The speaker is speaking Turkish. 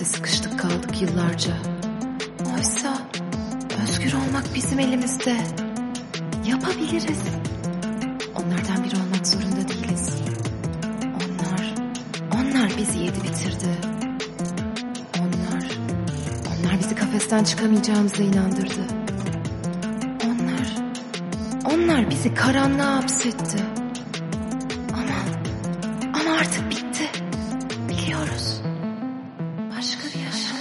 hapiste sıkıştık kaldık yıllarca. Oysa özgür olmak bizim elimizde. Yapabiliriz. Onlardan biri olmak zorunda değiliz. Onlar, onlar bizi yedi bitirdi. Onlar, onlar bizi kafesten çıkamayacağımıza inandırdı. Onlar, onlar bizi karanlığa hapsetti. Ama, ama artık. Biliyoruz. Yes.